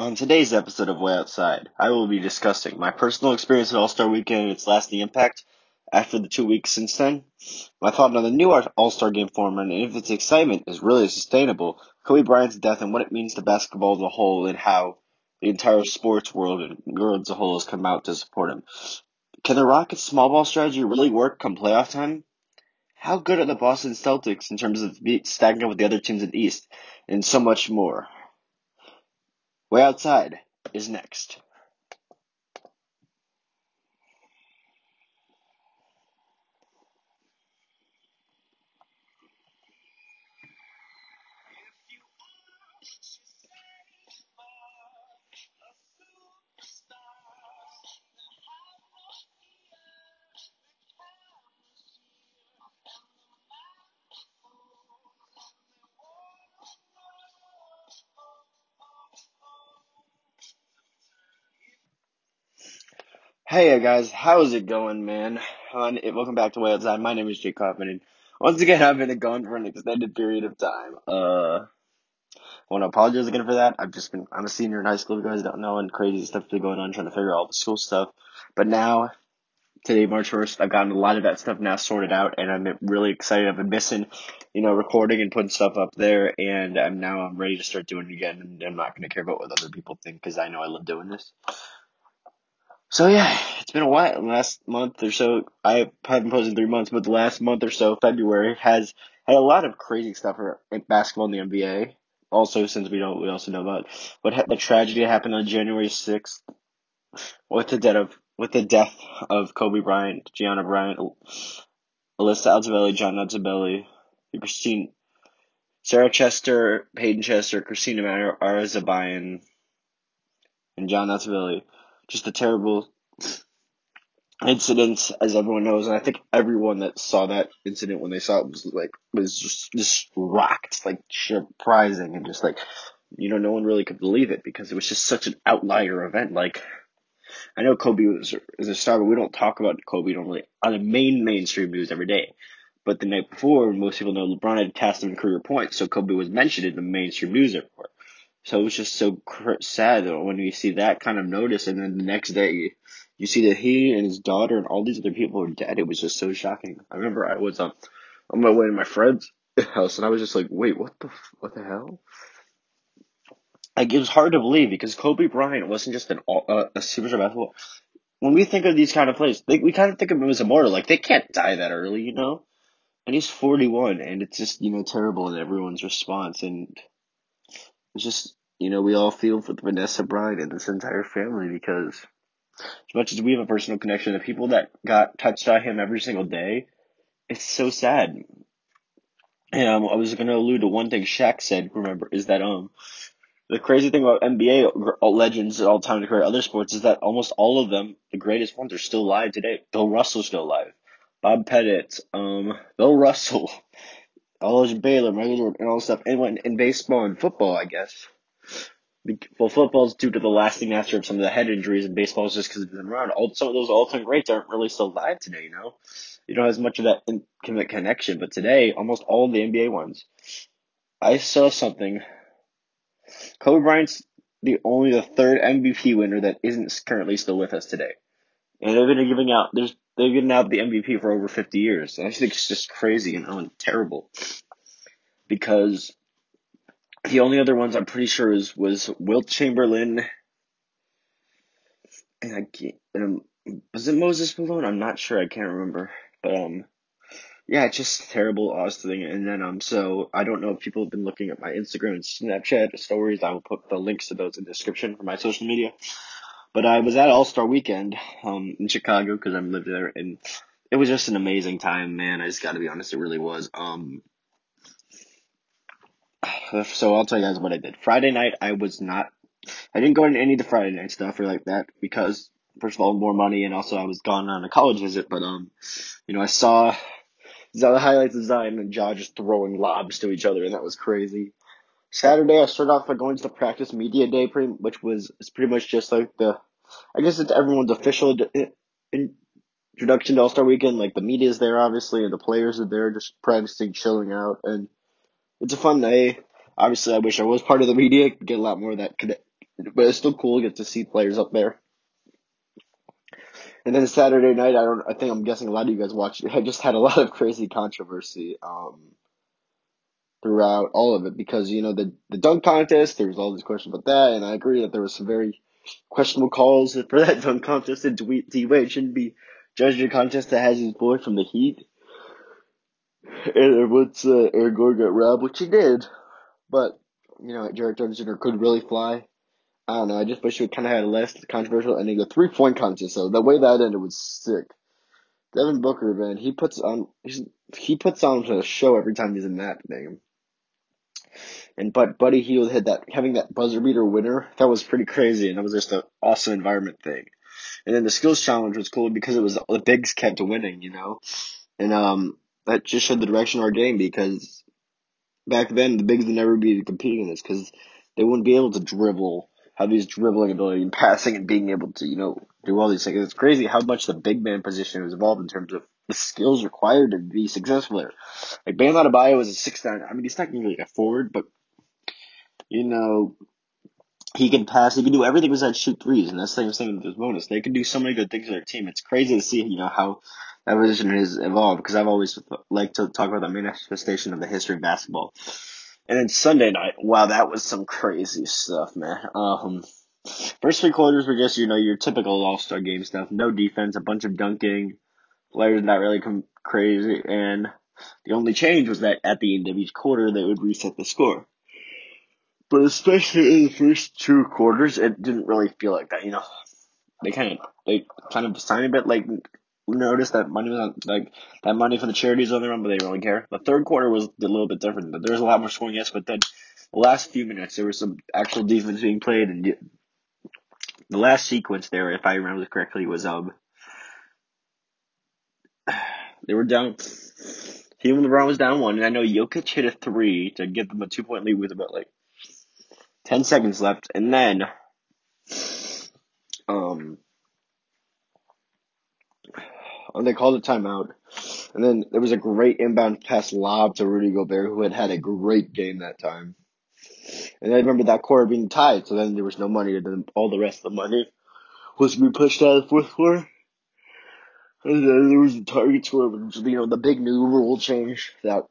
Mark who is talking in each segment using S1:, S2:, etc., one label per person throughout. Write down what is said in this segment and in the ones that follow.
S1: On today's episode of Way Outside, I will be discussing my personal experience at All Star Weekend and its lasting impact after the two weeks since then, my thought on the new All Star Game format and if its excitement is really sustainable, Kobe Bryant's death and what it means to basketball as a whole, and how the entire sports world and world as a whole has come out to support him. Can the Rockets' small ball strategy really work come playoff time? How good are the Boston Celtics in terms of stacking up with the other teams in the East, and so much more. Way Outside is next. Hey guys, how's it going, man? welcome back to Way Outside. My name is Jake Kaufman, and once again, I've been gone for an extended period of time. Uh, I want to apologize again for that. I've just been, I'm a senior in high school, if you guys don't know, and crazy stuff's been going on trying to figure out all the school stuff. But now, today, March 1st, I've gotten a lot of that stuff now sorted out, and I'm really excited. I've been missing, you know, recording and putting stuff up there, and I'm now I'm ready to start doing it again, and I'm not going to care about what other people think, because I know I love doing this. So yeah, it's been a while. Last month or so, I haven't posted in three months, but the last month or so, February, has had a lot of crazy stuff for basketball in the NBA. Also, since we don't, we also know about what the tragedy happened on January sixth with the death of with the death of Kobe Bryant, Gianna Bryant, Alyssa Altobelli, John Altobelli, Christine, Sarah Chester, Payton Chester, Christina Mauser, Arzabayan, and John Altobelli just a terrible incident, as everyone knows, and I think everyone that saw that incident when they saw it was like was just just rocked, like surprising, and just like you know, no one really could believe it because it was just such an outlier event. Like I know Kobe was is a star, but we don't talk about Kobe normally on the main mainstream news every day. But the night before, most people know LeBron had cast him in career points, so Kobe was mentioned in the mainstream news everywhere. So it was just so sad when you see that kind of notice, and then the next day you see that he and his daughter and all these other people are dead. It was just so shocking. I remember I was um, on my way to my friend's house, and I was just like, "Wait, what the what the hell?" Like it was hard to believe because Kobe Bryant wasn't just an uh, a superstar basketball. When we think of these kind of players, they, we kind of think of him as immortal. Like they can't die that early, you know. And he's forty one, and it's just you know terrible in everyone's response and just, you know, we all feel for Vanessa Bryant and this entire family because as much as we have a personal connection, the people that got touched by him every single day, it's so sad. And um, I was going to allude to one thing Shaq said, remember, is that, um, the crazy thing about NBA legends at all time to career other sports is that almost all of them, the greatest ones, are still alive today. Bill Russell's still alive. Bob Pettit, um, Bill Russell, Elgin Baylor, Jordan, and all stuff. And in baseball and football, I guess. Well, football's due to the lasting nature of some of the head injuries, and baseball is just because it's been around. All, some of those all-time greats aren't really still alive today, you know? You don't have as much of that in, connection, but today, almost all of the NBA ones. I saw something. Kobe Bryant's the only the third MVP winner that isn't currently still with us today. And they've been giving out, there's, they've given out the MVP for over 50 years. And I think it's just crazy you know, and terrible. Because the only other ones I'm pretty sure is was Wilt Chamberlain and I can't, um, was it Moses Malone? I'm not sure. I can't remember. But um, yeah, it's just terrible, awesome thing. And then um, so I don't know if people have been looking at my Instagram and Snapchat stories. I will put the links to those in the description for my social media. But I was at All Star Weekend um in Chicago because I'm lived there, and it was just an amazing time, man. I just got to be honest, it really was. Um, so I'll tell you guys what I did. Friday night, I was not, I didn't go into any of the Friday night stuff or like that because first of all, more money, and also I was gone on a college visit. But um, you know, I saw, saw the highlights of Zion and Ja just throwing lobs to each other, and that was crazy. Saturday, I started off by going to the practice media day, pretty, which was it's pretty much just like the, I guess it's everyone's official introduction to All Star Weekend. Like the media's there, obviously, and the players are there, just practicing, chilling out, and it's a fun day. Obviously, I wish I was part of the media, get a lot more of that but it's still cool to get to see players up there. And then Saturday night, I don't. I think I'm guessing a lot of you guys watched. I just had a lot of crazy controversy um, throughout all of it because you know the the dunk contest. There was all these questions about that, and I agree that there was some very questionable calls for that dunk contest. And D Wade shouldn't be judging a contest that has his boy from the Heat. And once uh, Aaron Gordon got robbed, which he did, but you know Derrick Jones Jr. could really fly. I don't know. I just wish it kind of had a less controversial ending. The three point contest, though, the way that ended was sick. Devin Booker, man, he puts on he puts on a show every time he's in that game. And but Buddy Hield had that having that buzzer beater winner that was pretty crazy, and that was just an awesome environment thing. And then the skills challenge was cool because it was the bigs kept winning, you know, and um that just showed the direction of our game because back then the bigs would never be competing in this because they wouldn't be able to dribble have these dribbling ability and passing and being able to, you know, do all these things. It's crazy how much the big man position has evolved in terms of the skills required to be successful there. Like Bam Adebayo is a six nine. I mean, he's not really a forward, but you know, he can pass. He can do everything besides shoot threes, and that's the same thing with Sabonis. They can do so many good things with their team. It's crazy to see, you know, how that position has evolved because I've always liked to talk about the manifestation of the history of basketball. And then Sunday night, wow, that was some crazy stuff, man. Um, first three quarters were just, you know, your typical All Star game stuff. No defense, a bunch of dunking, players not really come crazy, and the only change was that at the end of each quarter, they would reset the score. But especially in the first two quarters, it didn't really feel like that. You know, they kind of they kind of a bit like noticed that money was on, like that money for the charities on their own, but they didn't really care. The third quarter was a little bit different. But there was a lot more scoring, yes, but then the last few minutes there was some actual defense being played, and the last sequence there, if I remember correctly, was um they were down. Even LeBron was down one, and I know Jokic hit a three to give them a two point lead with about like ten seconds left, and then um they called a timeout. And then there was a great inbound pass lob to Rudy Gobert, who had had a great game that time. And I remember that quarter being tied, so then there was no money, and then all the rest of the money was to be pushed out of the fourth quarter. There was the target score, which you know the big new rule change that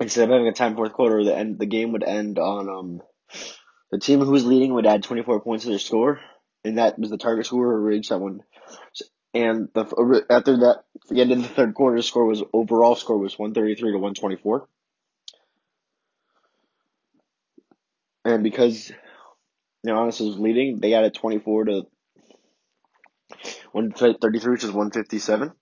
S1: instead of having a time fourth quarter, the end the game would end on um the team who was leading would add 24 points to their score, and that was the target score or reach that one. And the after that, the end of the third quarter, the score was overall score was 133 to 124. And because you know, Giannis was leading, they added 24 to 133, which is 157.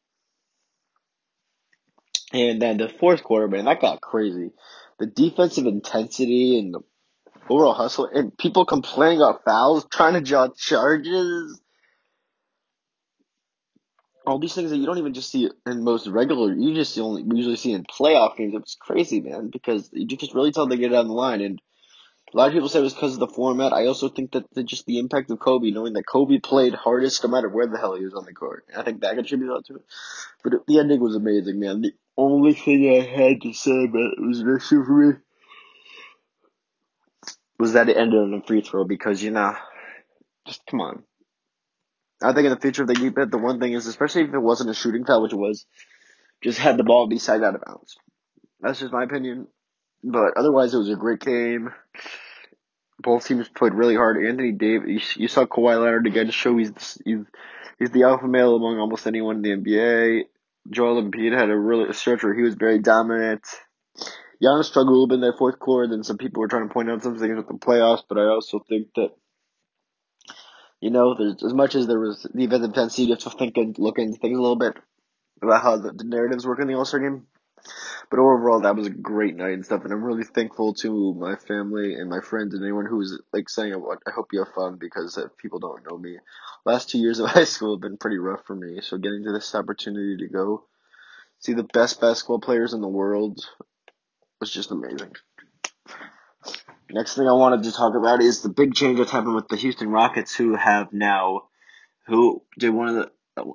S1: And then the fourth quarter, man, that got crazy. The defensive intensity and the overall hustle, and people complaining about fouls, trying to draw charges. All these things that you don't even just see in most regular, you just only usually see in playoff games. It's crazy, man, because you just really tell they get down the line. And a lot of people say it was because of the format. I also think that the, just the impact of Kobe, knowing that Kobe played hardest no matter where the hell he was on the court. I think that contributed to it. But the ending was amazing, man. The only thing I had to say about it was an issue for me was that it ended on a free throw because, you know, just come on. I think in the future, they keep it, the one thing is, especially if it wasn't a shooting foul, which it was, just had the ball be side out of bounds. That's just my opinion. But otherwise, it was a great game. Both teams played really hard. Anthony Davis, you saw Kawhi Leonard again show he's, he's, he's the alpha male among almost anyone in the NBA. Joel Embiid had a really a stretch where he was very dominant. Giannis struggled a little bit in that fourth quarter. Then some people were trying to point out some things with the playoffs, but I also think that you know, as much as there was the event intensity, you have to think and look into things a little bit about how the, the narratives work in the All Star game. But overall, that was a great night and stuff, and I'm really thankful to my family and my friends and anyone who's like saying, "I hope you have fun," because people don't know me, last two years of high school have been pretty rough for me. So getting to this opportunity to go see the best basketball players in the world was just amazing. Next thing I wanted to talk about is the big change that's happened with the Houston Rockets, who have now, who did one of the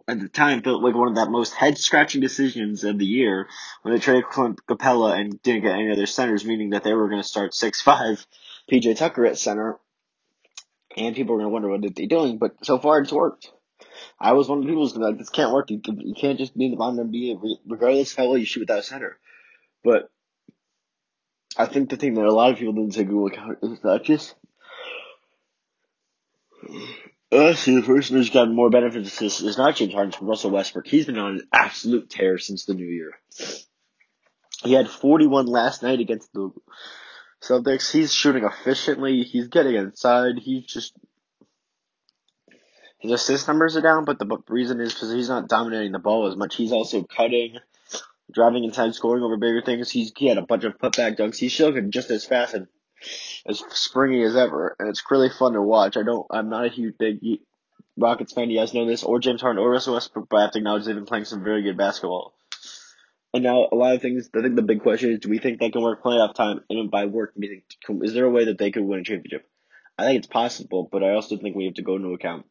S1: at the time felt like one of the most head scratching decisions of the year when they traded Clint Capela and didn't get any other centers, meaning that they were going to start six five PJ Tucker at center. and people are gonna wonder what they're doing. But so far, it's worked. I was one of the people who's like, this can't work. You, you can't just be in the bottom NBA regardless of how well you shoot without a center. But I think the thing that a lot of people didn't take into account is that just Honestly, the person who's gotten more benefits is, is not James Harden, it's Russell Westbrook. He's been on an absolute tear since the new year. He had 41 last night against the Celtics. He's shooting efficiently. He's getting inside. He's just his assist numbers are down, but the reason is because he's not dominating the ball as much. He's also cutting, driving inside, scoring over bigger things. He's he had a bunch of putback dunks. He's looking just as fast and as springy as ever, and it's really fun to watch. I don't. I'm not a huge big Rockets fan. You guys know this, or James Harden, or Russell Westbrook, but I have to acknowledge they've been playing some very good basketball. And now a lot of things. I think the big question is: Do we think they can work playoff time? And by work, meaning is there a way that they could win a championship? I think it's possible, but I also think we have to go into account.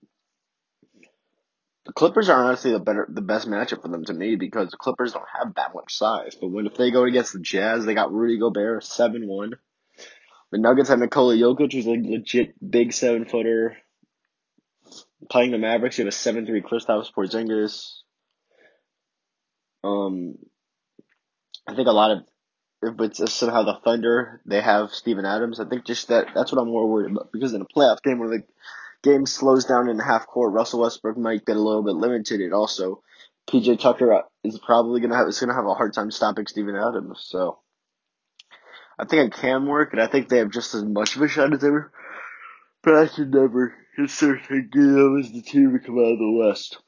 S1: The Clippers are honestly the better, the best matchup for them to me because the Clippers don't have that much size. But when if they go against the Jazz, they got Rudy Gobert, seven one. The Nuggets have Nikola Jokic, who's a legit big seven footer. Playing the Mavericks, you have a seven three Kristaps Porzingis. Um, I think a lot of if it's somehow the Thunder, they have Steven Adams. I think just that that's what I'm more worried about because in a playoff game where the game slows down in the half court, Russell Westbrook might get a little bit limited. Also, PJ Tucker is probably gonna have is gonna have a hard time stopping Steven Adams. So I think it can work, and I think they have just as much of a shot as ever. But I should never consider them as the team to come out of the West.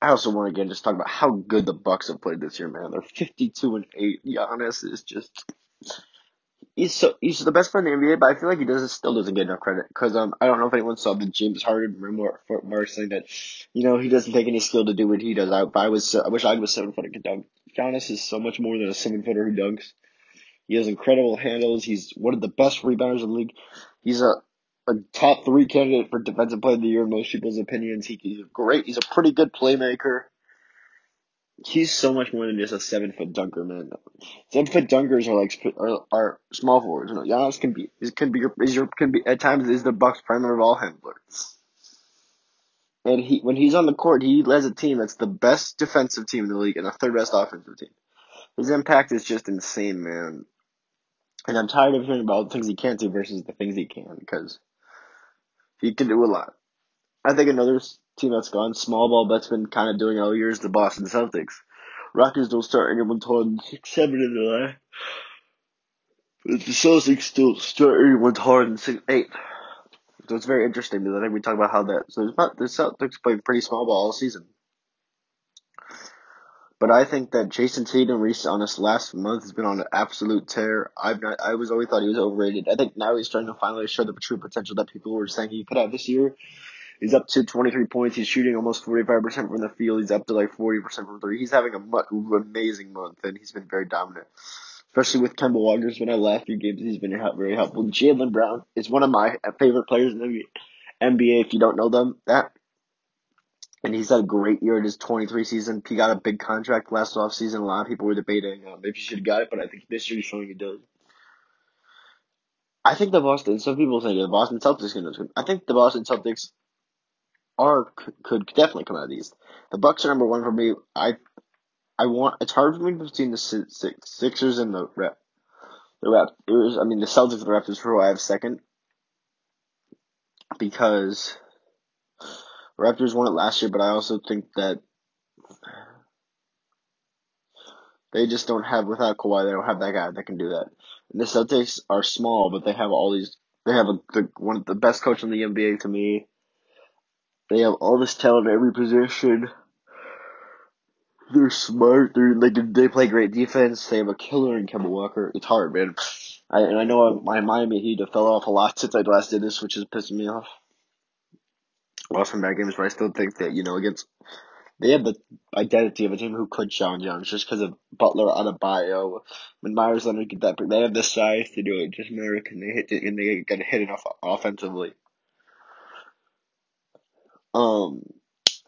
S1: I also want to again just talk about how good the Bucks have played this year, man. They're fifty-two and eight. Giannis is just he's so he's the best player in the NBA, but I feel like he doesn't still doesn't get enough credit because um I don't know if anyone saw the James Harden rumor for saying that you know he doesn't take any skill to do what he does. I I was I wish I was seven foot and could dunk. Giannis is so much more than a seven footer who dunks. He has incredible handles. He's one of the best rebounders in the league. He's a a top three candidate for defensive player of the year in most people's opinions. He, he's great. He's a pretty good playmaker. He's so much more than just a seven foot dunker, man. Seven foot dunkers are like are, are small forwards. You know, Giannis can be can be your is your can be at times is the Bucks' primary ball handler. And he when he's on the court, he leads a team that's the best defensive team in the league and the third best offensive team. His impact is just insane, man. And I'm tired of hearing about the things he can't do versus the things he can because he can do a lot. I think another team that's gone small ball that's been kind of doing all year is the Boston Celtics. Rockets don't start anyone six seven in line. But the Celtics still start anyone taller than six eight. So it's very interesting because I think we talk about how that so it's not the Celtics played pretty small ball all season. But I think that Jayson Tatum on this last month has been on an absolute tear. I've not, I was always thought he was overrated. I think now he's starting to finally show the true potential that people were saying he could have this year. He's up to 23 points. He's shooting almost 45% from the field. He's up to like 40% from three. He's having an amazing month, and he's been very dominant. Especially with Kemba Walker's been our last few games. He's been very helpful. Jaylen Brown is one of my favorite players in the NBA. If you don't know them, that and he's had a great year in his 23 season. He got a big contract last off season. A lot of people were debating um, if he should have got it, but I think this year he's showing he does. I think the Boston. Some people think the Boston Celtics can. I think the Boston Celtics are could definitely come out of these. The Bucks are number one for me. I I want. It's hard for me between the six, Sixers and the rep. The Raptors. I mean, the Celtics and the Raptors for who I have second because Raptors won it last year, but I also think that they just don't have without Kawhi. They don't have that guy that can do that. And the Celtics are small, but they have all these. They have a, the, one of the best coach in the NBA to me. They have all this talent at every position. They're smart. They're like they play great defense. They have a killer in Kemba Walker. It's hard, man. I and I know my Miami Heat have fell off a lot since I last did this, which is pissing me off. Lost some bad games, but I still think that you know against they have the identity of a team who could challenge Young just because of Butler Adebayo. When Meyers Leonard get that, they have the size to do it. Just matter can they hit it and they get hit enough offensively. Um,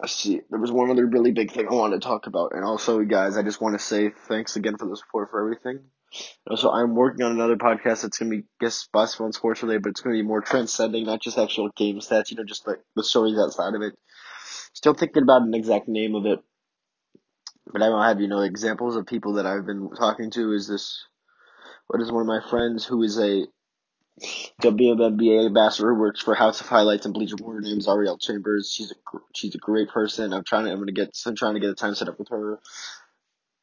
S1: let's see. There was one other really big thing I wanted to talk about, and also, guys, I just want to say thanks again for the support for everything. So I'm working on another podcast that's gonna be guess basketball and sports related, but it's gonna be more transcending, not just actual game stats. You know, just like the stories outside of it. Still thinking about an exact name of it, but I will have you know examples of people that I've been talking to. Is this what is one of my friends who is a WNBA ambassador works for House of Highlights and Bleacher Report. Her name is Arielle Chambers. She's a she's a great person. I'm trying to I'm gonna get I'm trying to get a time set up with her.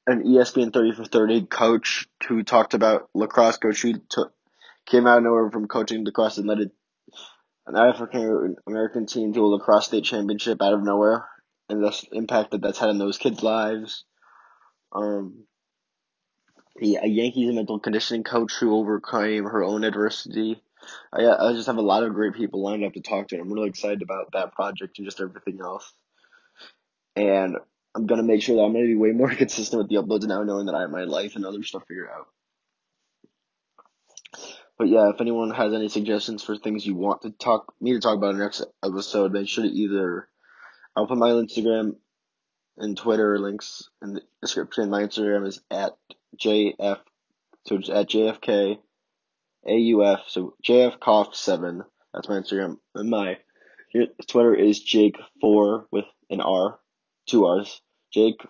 S1: An ESPN 30 for 30 coach who talked about lacrosse coach who took came out of nowhere from coaching lacrosse and led an African American team to a lacrosse state championship out of nowhere, and the impact that that's had on those kids' lives. Um, a Yankees mental conditioning coach who overcame her own adversity. I, I just have a lot of great people lined up to talk to. I'm really excited about that project and just everything else. And I'm gonna make sure that I'm gonna be way more consistent with the uploads now, knowing that I have my life and other stuff figured out. But yeah, if anyone has any suggestions for things you want to talk me to talk about in the next episode, make sure to either I'll put my Instagram and Twitter links in the description. My Instagram is at JF so uh, at JFK AUF, so JFKauf7. That's my Instagram. And my Twitter is Jake4 with an R, two R's. Jake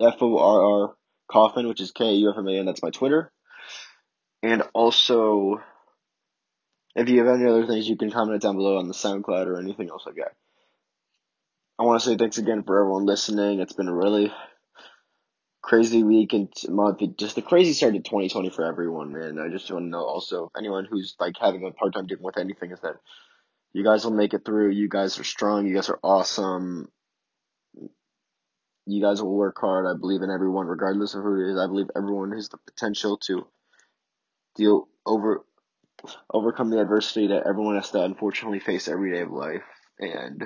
S1: F O R R Kaufman, which is K U F M A N. That's my Twitter. And also, if you have any other things, you can comment down below on the SoundCloud or anything else like that. I want to say thanks again for everyone listening. It's been a really crazy week and month. Just the crazy start to 2020 for everyone, man. I just want to know also anyone who's like having a hard time dealing with anything is that you guys will make it through. You guys are strong. You guys are awesome. You guys will work hard. I believe in everyone, regardless of who it is. I believe everyone has the potential to deal over overcome the adversity that everyone has to unfortunately face every day of life. And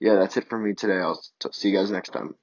S1: yeah, that's it for me today. I'll see you guys next time.